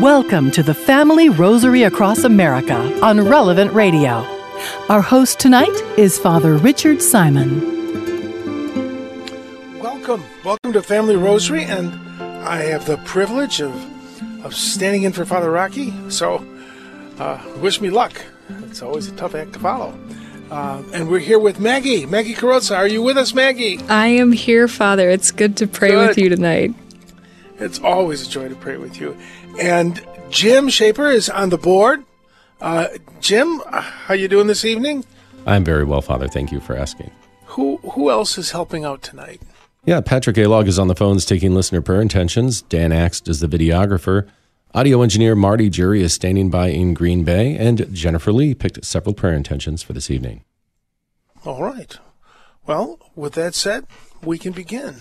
Welcome to the Family Rosary Across America on Relevant Radio. Our host tonight is Father Richard Simon. Welcome, welcome to Family Rosary, and I have the privilege of of standing in for Father Rocky. So, uh, wish me luck. It's always a tough act to follow. Uh, and we're here with Maggie. Maggie Carrozza. Are you with us, Maggie? I am here, Father. It's good to pray Good. with you tonight. It's always a joy to pray with you. And Jim Shaper is on the board. Uh, Jim, uh, how you doing this evening? I'm very well, Father. Thank you for asking. Who who else is helping out tonight? Yeah, Patrick Alog is on the phones taking listener prayer intentions. Dan Axt is the videographer. Audio engineer Marty Jury is standing by in Green Bay, and Jennifer Lee picked several prayer intentions for this evening. All right. Well, with that said, we can begin.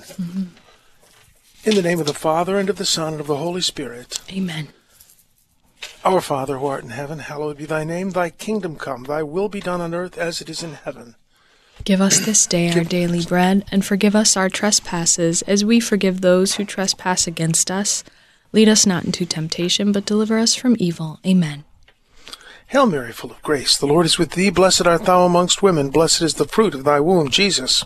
In the name of the Father, and of the Son, and of the Holy Spirit. Amen. Our Father, who art in heaven, hallowed be thy name. Thy kingdom come, thy will be done on earth as it is in heaven. Give us this day our daily bread, and forgive us our trespasses, as we forgive those who trespass against us. Lead us not into temptation, but deliver us from evil. Amen. Hail Mary, full of grace, the Lord is with thee. Blessed art thou amongst women. Blessed is the fruit of thy womb, Jesus.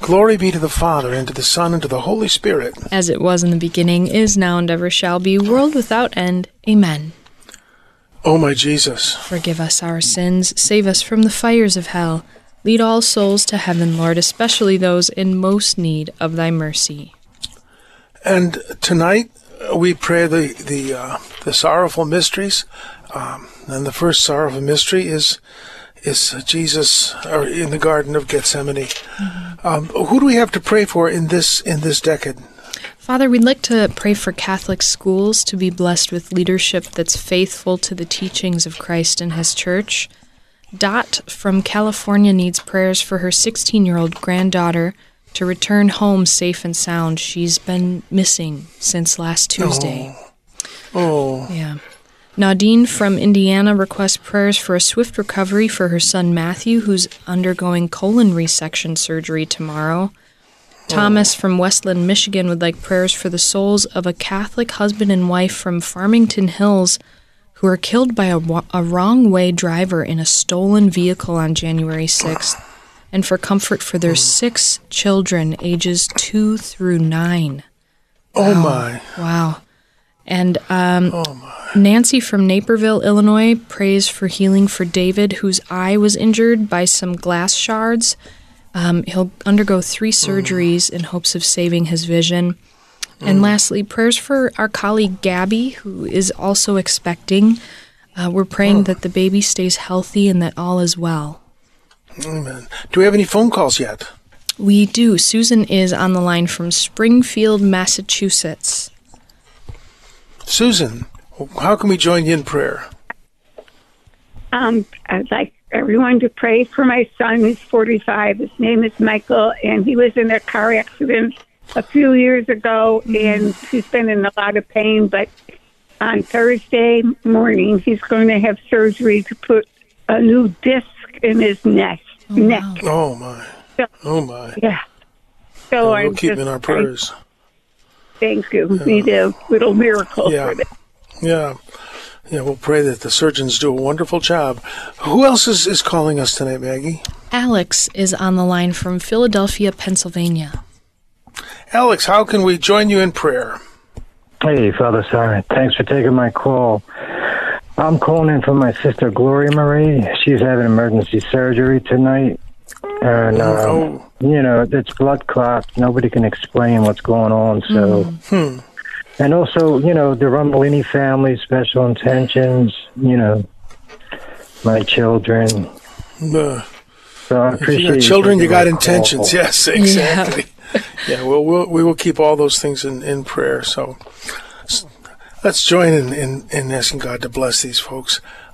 Glory be to the Father, and to the Son, and to the Holy Spirit. as it was in the beginning, is now, and ever shall be, world without end. Amen. O my Jesus, Forgive us our sins, save us from the fires of hell. Lead all souls to heaven, Lord, especially those in most need of thy mercy. And tonight uh, we pray the the uh, the sorrowful mysteries, um, and the first sorrowful mystery is is Jesus in the Garden of Gethsemane. Um, who do we have to pray for in this in this decade? Father, we'd like to pray for Catholic schools to be blessed with leadership that's faithful to the teachings of Christ and his church. Dot from California needs prayers for her 16 year old granddaughter to return home safe and sound. She's been missing since last Tuesday. Oh, Yeah. Nadine from Indiana requests prayers for a swift recovery for her son Matthew, who's undergoing colon resection surgery tomorrow. Thomas from Westland, Michigan would like prayers for the souls of a Catholic husband and wife from Farmington Hills who were killed by a, wa- a wrong way driver in a stolen vehicle on January 6th, and for comfort for their six children, ages two through nine. oh my, Wow. And um, oh. Nancy from Naperville, Illinois, prays for healing for David, whose eye was injured by some glass shards. Um, he'll undergo three surgeries in hopes of saving his vision. And lastly, prayers for our colleague Gabby, who is also expecting. Uh, we're praying that the baby stays healthy and that all is well. Amen. Do we have any phone calls yet? We do. Susan is on the line from Springfield, Massachusetts. Susan, how can we join you in prayer? Um, I'd like everyone to pray for my son He's 45. His name is Michael, and he was in a car accident a few years ago, and he's been in a lot of pain. But on Thursday morning, he's going to have surgery to put a new disc in his neck. neck. Oh my, oh my. Yeah. So we'll I'm keep just in our prayers. Thank you. We need a little miracle Yeah. for that. Yeah. Yeah, we'll pray that the surgeons do a wonderful job. Who else is, is calling us tonight, Maggie? Alex is on the line from Philadelphia, Pennsylvania. Alex, how can we join you in prayer? Hey, Father Simon. Thanks for taking my call. I'm calling in for my sister Gloria Marie. She's having emergency surgery tonight. And, um, Oh. you know, it's blood clots. Nobody can explain what's going on. So, Hmm. and also, you know, the Rumbolini family, special intentions, you know, my children. Uh, So I appreciate you got you children, you got intentions. call. Yes, exactly. yeah, well, we'll, we will keep all those things in, in prayer. So s- Let's join in, in, in asking God to bless these folks.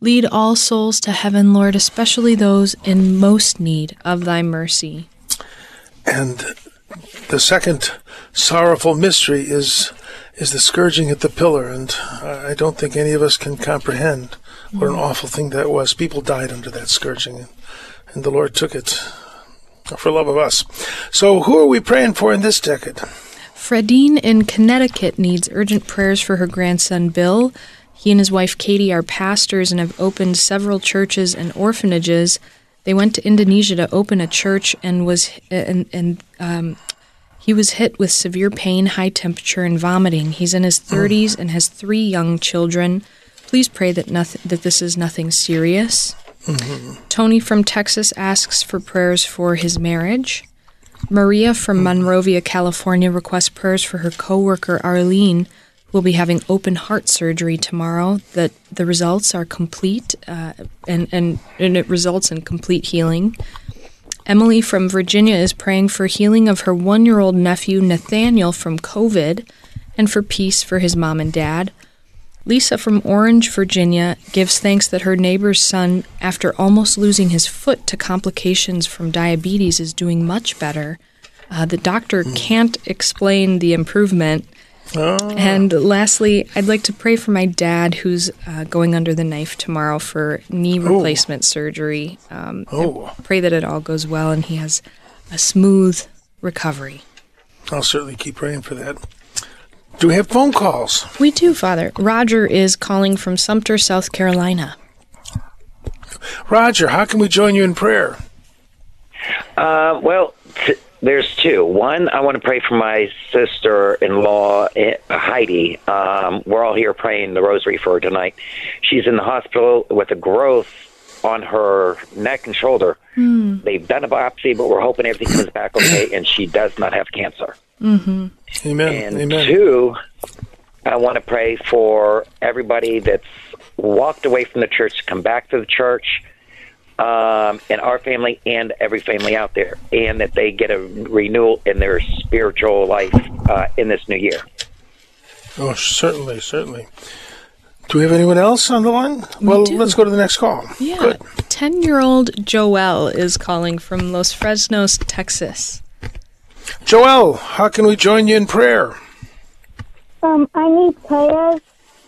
Lead all souls to heaven, Lord, especially those in most need of thy mercy. and the second sorrowful mystery is is the scourging at the pillar, and I don't think any of us can comprehend what an awful thing that was. People died under that scourging, and, and the Lord took it for love of us. So, who are we praying for in this decade? Fredine in Connecticut needs urgent prayers for her grandson Bill. He and his wife Katie are pastors and have opened several churches and orphanages. They went to Indonesia to open a church and was and and um, he was hit with severe pain, high temperature, and vomiting. He's in his 30s and has three young children. Please pray that nothing that this is nothing serious. Tony from Texas asks for prayers for his marriage. Maria from Monrovia, California requests prayers for her coworker Arlene, will be having open heart surgery tomorrow. That the results are complete, uh, and, and and it results in complete healing. Emily from Virginia is praying for healing of her one-year-old nephew Nathaniel from COVID, and for peace for his mom and dad. Lisa from Orange, Virginia, gives thanks that her neighbor's son, after almost losing his foot to complications from diabetes, is doing much better. Uh, the doctor can't explain the improvement. And lastly, I'd like to pray for my dad, who's uh, going under the knife tomorrow for knee replacement surgery. Um, Oh. Pray that it all goes well and he has a smooth recovery. I'll certainly keep praying for that. Do we have phone calls? We do, Father. Roger is calling from Sumter, South Carolina. Roger, how can we join you in prayer? Uh, well, t- there's two. One, I want to pray for my sister-in-law, eh, Heidi. Um, we're all here praying the rosary for her tonight. She's in the hospital with a growth on her neck and shoulder. They've done a biopsy, but we're hoping everything comes back okay, and she does not have cancer. Amen. And Amen. two, I want to pray for everybody that's walked away from the church to come back to the church, um, and our family and every family out there, and that they get a renewal in their spiritual life uh, in this new year. Oh, certainly, certainly. Do we have anyone else on the line? well, do. let's go to the next call. Yeah. Good. 10 year old Joelle is calling from Los Fresnos, Texas. Joel, how can we join you in prayer? Um, I need prayers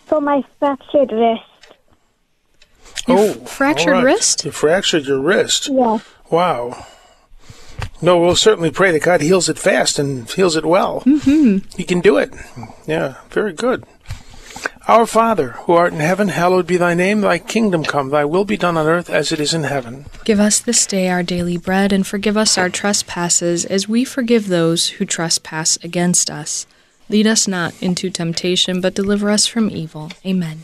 for my fractured wrist. Your oh, fractured right. wrist? You fractured your wrist. Yeah. Wow. No, we'll certainly pray that God heals it fast and heals it well. Mm-hmm. He can do it. Yeah, very good. Our Father, who art in heaven, hallowed be thy name. Thy kingdom come, thy will be done on earth as it is in heaven. Give us this day our daily bread, and forgive us our trespasses, as we forgive those who trespass against us. Lead us not into temptation, but deliver us from evil. Amen.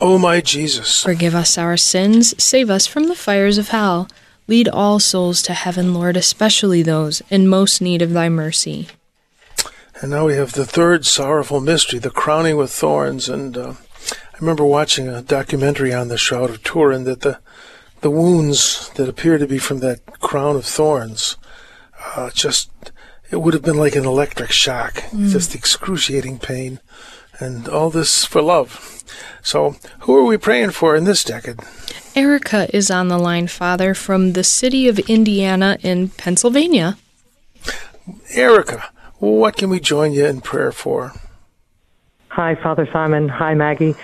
O my Jesus, Forgive us our sins, save us from the fires of hell. Lead all souls to heaven, Lord, especially those in most need of thy mercy. And now we have the third sorrowful mystery, the crowning with thorns. And uh, I remember watching a documentary on the Shroud of Turin that the the wounds that appear to be from that crown of thorns, uh, just it would have been like an electric shock, just excruciating pain, and all this for love. So, who are we praying for in this decade? Erica is on the line, Father, from the city of Indiana in Pennsylvania. Erica, what can we join you in prayer for? Hi, Father Simon. Hi, Maggie.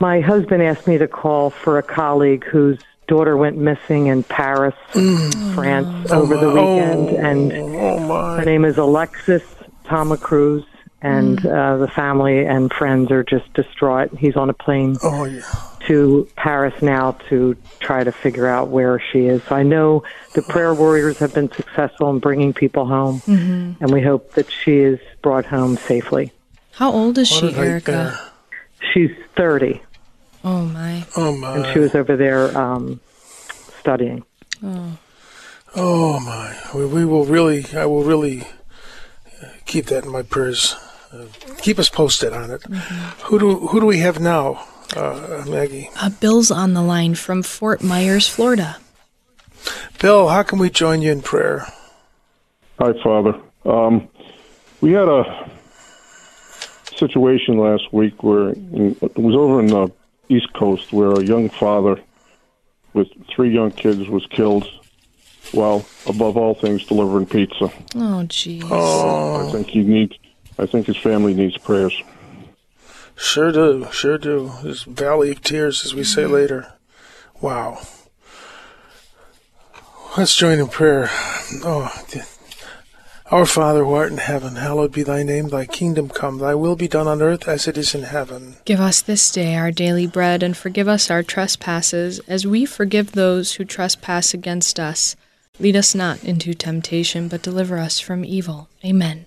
My husband asked me to call for a colleague whose daughter went missing in Paris, mm. France, oh over the weekend, oh, and Oh my! her name is Alexis Tama Cruz, and uh, the family and friends are just distraught. He's on a plane Oh yeah. to Paris now to try to figure out where she is. So I know the prayer warriors have been successful in bringing people home, and we hope that she is brought home safely. How old is What she, a Erica? there. She's 30. Oh, my. Oh my! and she was over there um, studying. Oh my! We, we will really, I will really uh, keep that in my prayers. Uh, keep us posted on it. Who do who do we have now, uh, Maggie? Uh, Bill's on the line from Fort Myers, Florida. Bill, how can we join you in prayer? Hi, Father. Um, we had a situation last week where it was over in the East Coast where a young father with three young kids was killed while, above all things, delivering pizza. Oh, jeez. I think he needs. I think his family needs prayers. Sure do, sure do. This valley of tears, as we say mm-hmm. later. Wow. Let's join in prayer. Oh, our Father who art in heaven, hallowed be thy name. Thy kingdom come, thy will be done on earth as it is in heaven. Give us this day our daily bread, and forgive us our trespasses, as we forgive those who trespass against us. Lead us not into temptation, but deliver us from evil. Amen.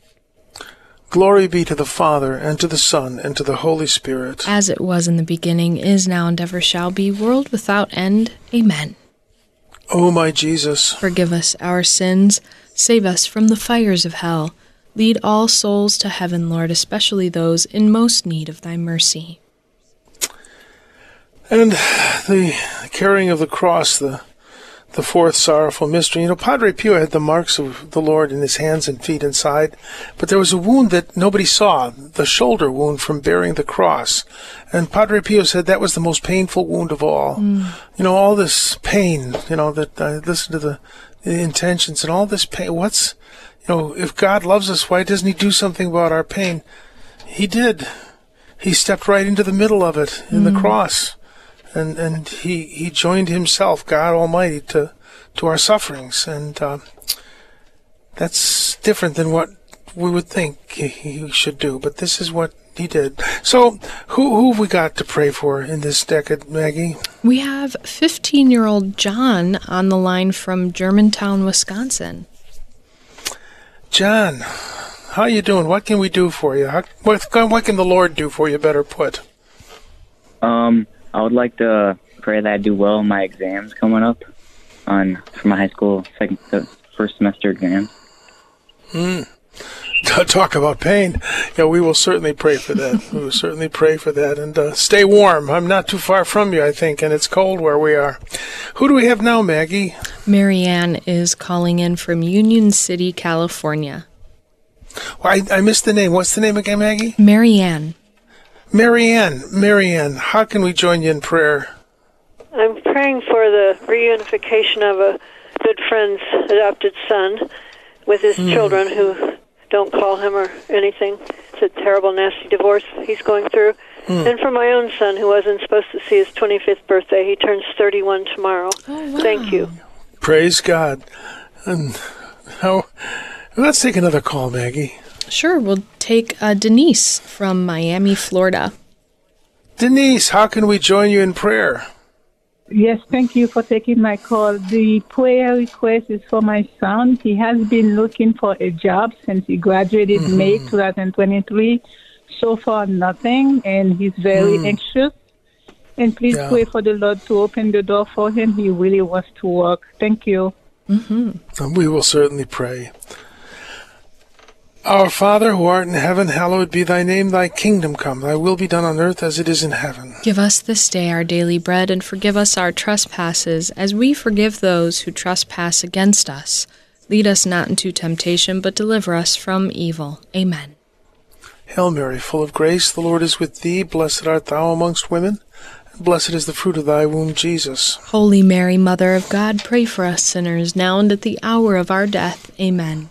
Glory be to the Father, and to the Son, and to the Holy Spirit. As it was in the beginning, is now, and ever shall be, world without end. Amen. O my Jesus, Forgive us our sins, save us from the fires of hell. Lead all souls to heaven, Lord, especially those in most need of thy mercy. and the carrying of the cross, the the fourth sorrowful mystery. You know, Padre Pio had the marks of the Lord in his hands and feet and side, but there was a wound that nobody saw, the shoulder wound from bearing the cross. And Padre Pio said that was the most painful wound of all. Mm. You know, all this pain, you know, that uh, I listened to the, the intentions and all this pain. What's, you know, if God loves us, why doesn't he do something about our pain? He did. He stepped right into the middle of it in the mm. cross and and he he joined himself, God Almighty, to to our sufferings, and uh, that's different than what we would think he, he should do. But this is what he did. So, who who have we got to pray for in this decade, Maggie? We have 15 year old John on the line from Germantown, Wisconsin. John, how you doing? What can we do for you? How, what what can the Lord do for you? Better put. Um, I would like to pray that I do well in my exams coming up on for my high school second se- first semester exams. Hmm. Talk about pain. Yeah, we will certainly pray for that. we will certainly pray for that. And uh, stay warm. I'm not too far from you, I think, and it's cold where we are. Who do we have now, Maggie? Marianne is calling in from Union City, California. Well, I, I missed the name. What's the name again, Maggie? Marianne. Marianne. Marianne, how can we join you in prayer? I'm praying for the reunification of a good friend's adopted son with his Hmm. children who don't call him or anything. It's a terrible, nasty divorce he's going through. Hmm. And for my own son, who wasn't supposed to see his 25th birthday, he turns 31 tomorrow. Oh, wow. Thank you. Praise God. And how? Let's take another call, Maggie. Sure, we'll take uh, Denise from Miami, Florida. Denise, how can we join you in prayer? Yes, thank you for taking my call. The prayer request is for my son. He has been looking for a job since he graduated May 2023. So far, nothing, and he's very Mm. anxious. And please Yeah. pray for the Lord to open the door for him. He really wants to work. Thank you. Mm-hmm. And we will certainly pray. Our Father who art in heaven, hallowed be thy name, thy kingdom come, thy will be done on earth as it is in heaven. Give us this day our daily bread, and forgive us our trespasses, as we forgive those who trespass against us. Lead us not into temptation, but deliver us from evil. Amen. Hail Mary, full of grace, the Lord is with thee. Blessed art thou amongst women, and blessed is the fruit of thy womb, Jesus. Holy Mary, Mother of God, pray for us sinners, now and at the hour of our death. Amen.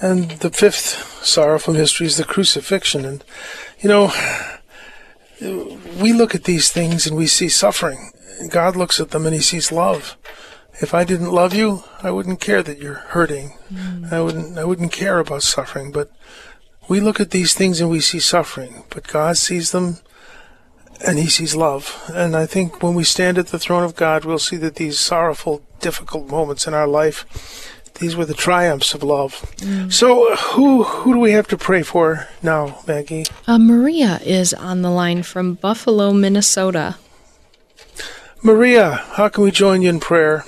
And the fifth sorrowful mystery is the crucifixion. And, you know, we look at these things and we see suffering. God looks at them and he sees love. If I didn't love you, I wouldn't care that you're hurting. Mm. I wouldn't I wouldn't care about suffering, but we look at these things and we see suffering, but God sees them and he sees love. And I think when we stand at the throne of God, we'll see that these sorrowful, difficult moments in our life, these were the triumphs of love. Mm. So who who do we have to pray for now, Maggie? Uh, Maria is on the line from Buffalo, Minnesota. Maria, how can we join you in prayer?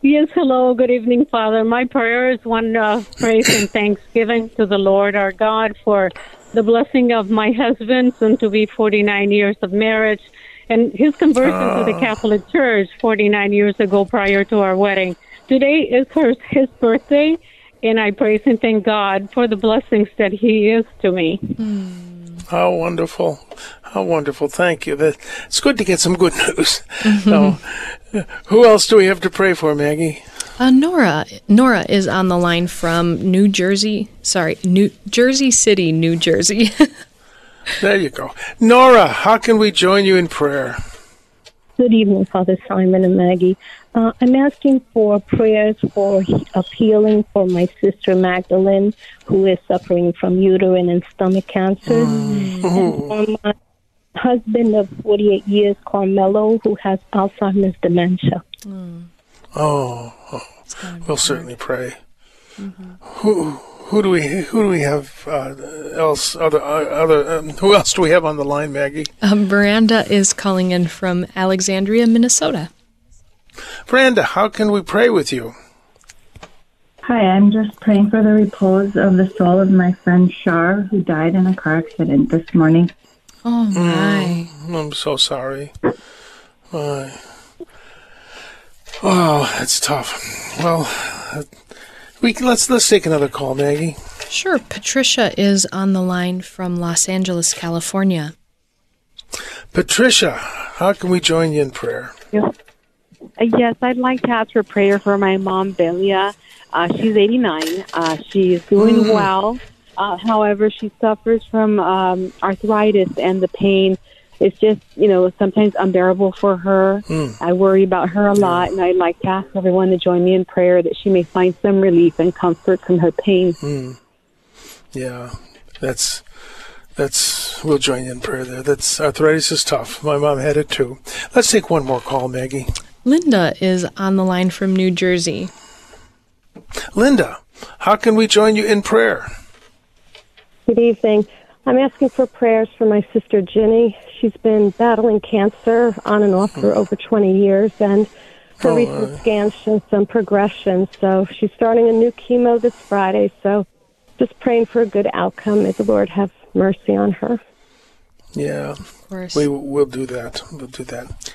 Yes, hello. Good evening, Father. My prayer is one of praise and thanksgiving to the Lord our God for the blessing of my husband, soon to be 49 years of marriage, and his conversion to the Ah. Catholic Church 49 years ago prior to our wedding. Today is her, his birthday, and I praise and thank God for the blessings that he is to me. How wonderful. How wonderful. Thank you. That it's good to get some good news. Mm-hmm. So, who else do we have to pray for, Maggie? Uh, Nora Nora is on the line from New Jersey. Sorry, New Jersey City, New Jersey. There you go. Nora, how can we join you in prayer? Good evening, Father Simon and Maggie. Uh, I'm asking for prayers for he- of healing for my sister Magdalene, who is suffering from uterine and stomach cancer, and for my husband of 48 years, Carmelo, who has Alzheimer's dementia. Oh, oh, we'll certainly pray. Who who do we who do we have uh, else other uh, other um, who else do we have on the line, Maggie? um, Miranda is calling in from Alexandria, Minnesota. Brenda, how can we pray with you? Hi, I'm just praying for the repose of the soul of my friend Shar, who died in a car accident this morning. Oh my! I'm so sorry. My. Oh, that's tough. Well, uh, we can, let's let's take another call, Maggie. Sure, Patricia is on the line from Los Angeles, California. Patricia, how can we join you in prayer? Yes. Uh, yes, I'd like to ask for prayer for my mom, Belia. Uh, she's 89. Uh, she is doing Mm. well. Uh, however, she suffers from um, arthritis, and the pain is just, you know, sometimes unbearable for her. Mm. I worry about her a lot, and I'd like to ask everyone to join me in prayer that she may find some relief and comfort from her pain. Mm. Yeah, that's that's. We'll join you in prayer there. That's arthritis is tough. My mom had it too. Let's take one more call, Maggie. Linda is on the line from New Jersey. Linda, how can we join you in prayer? Good evening. I'm asking for prayers for my sister Ginny. She's been battling cancer on and off for over 20 years, and her Oh, recent uh. scans show some progression. So she's starting a new chemo this Friday. So just praying for a good outcome. May the Lord have mercy on her. Yeah, of course. we will do that. We'll do that.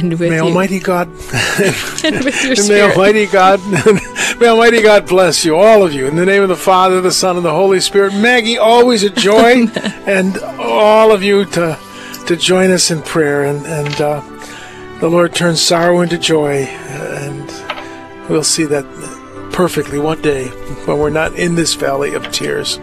And with May you. Almighty God and with your and may. Almighty God may Almighty God bless you, all of you, in the name of the Father, the Son, and the Holy Spirit. Maggie, always a joy, and all of you to to join us in prayer, and and uh, the Lord turns sorrow into joy, and we'll see that perfectly one day when we're not in this valley of tears.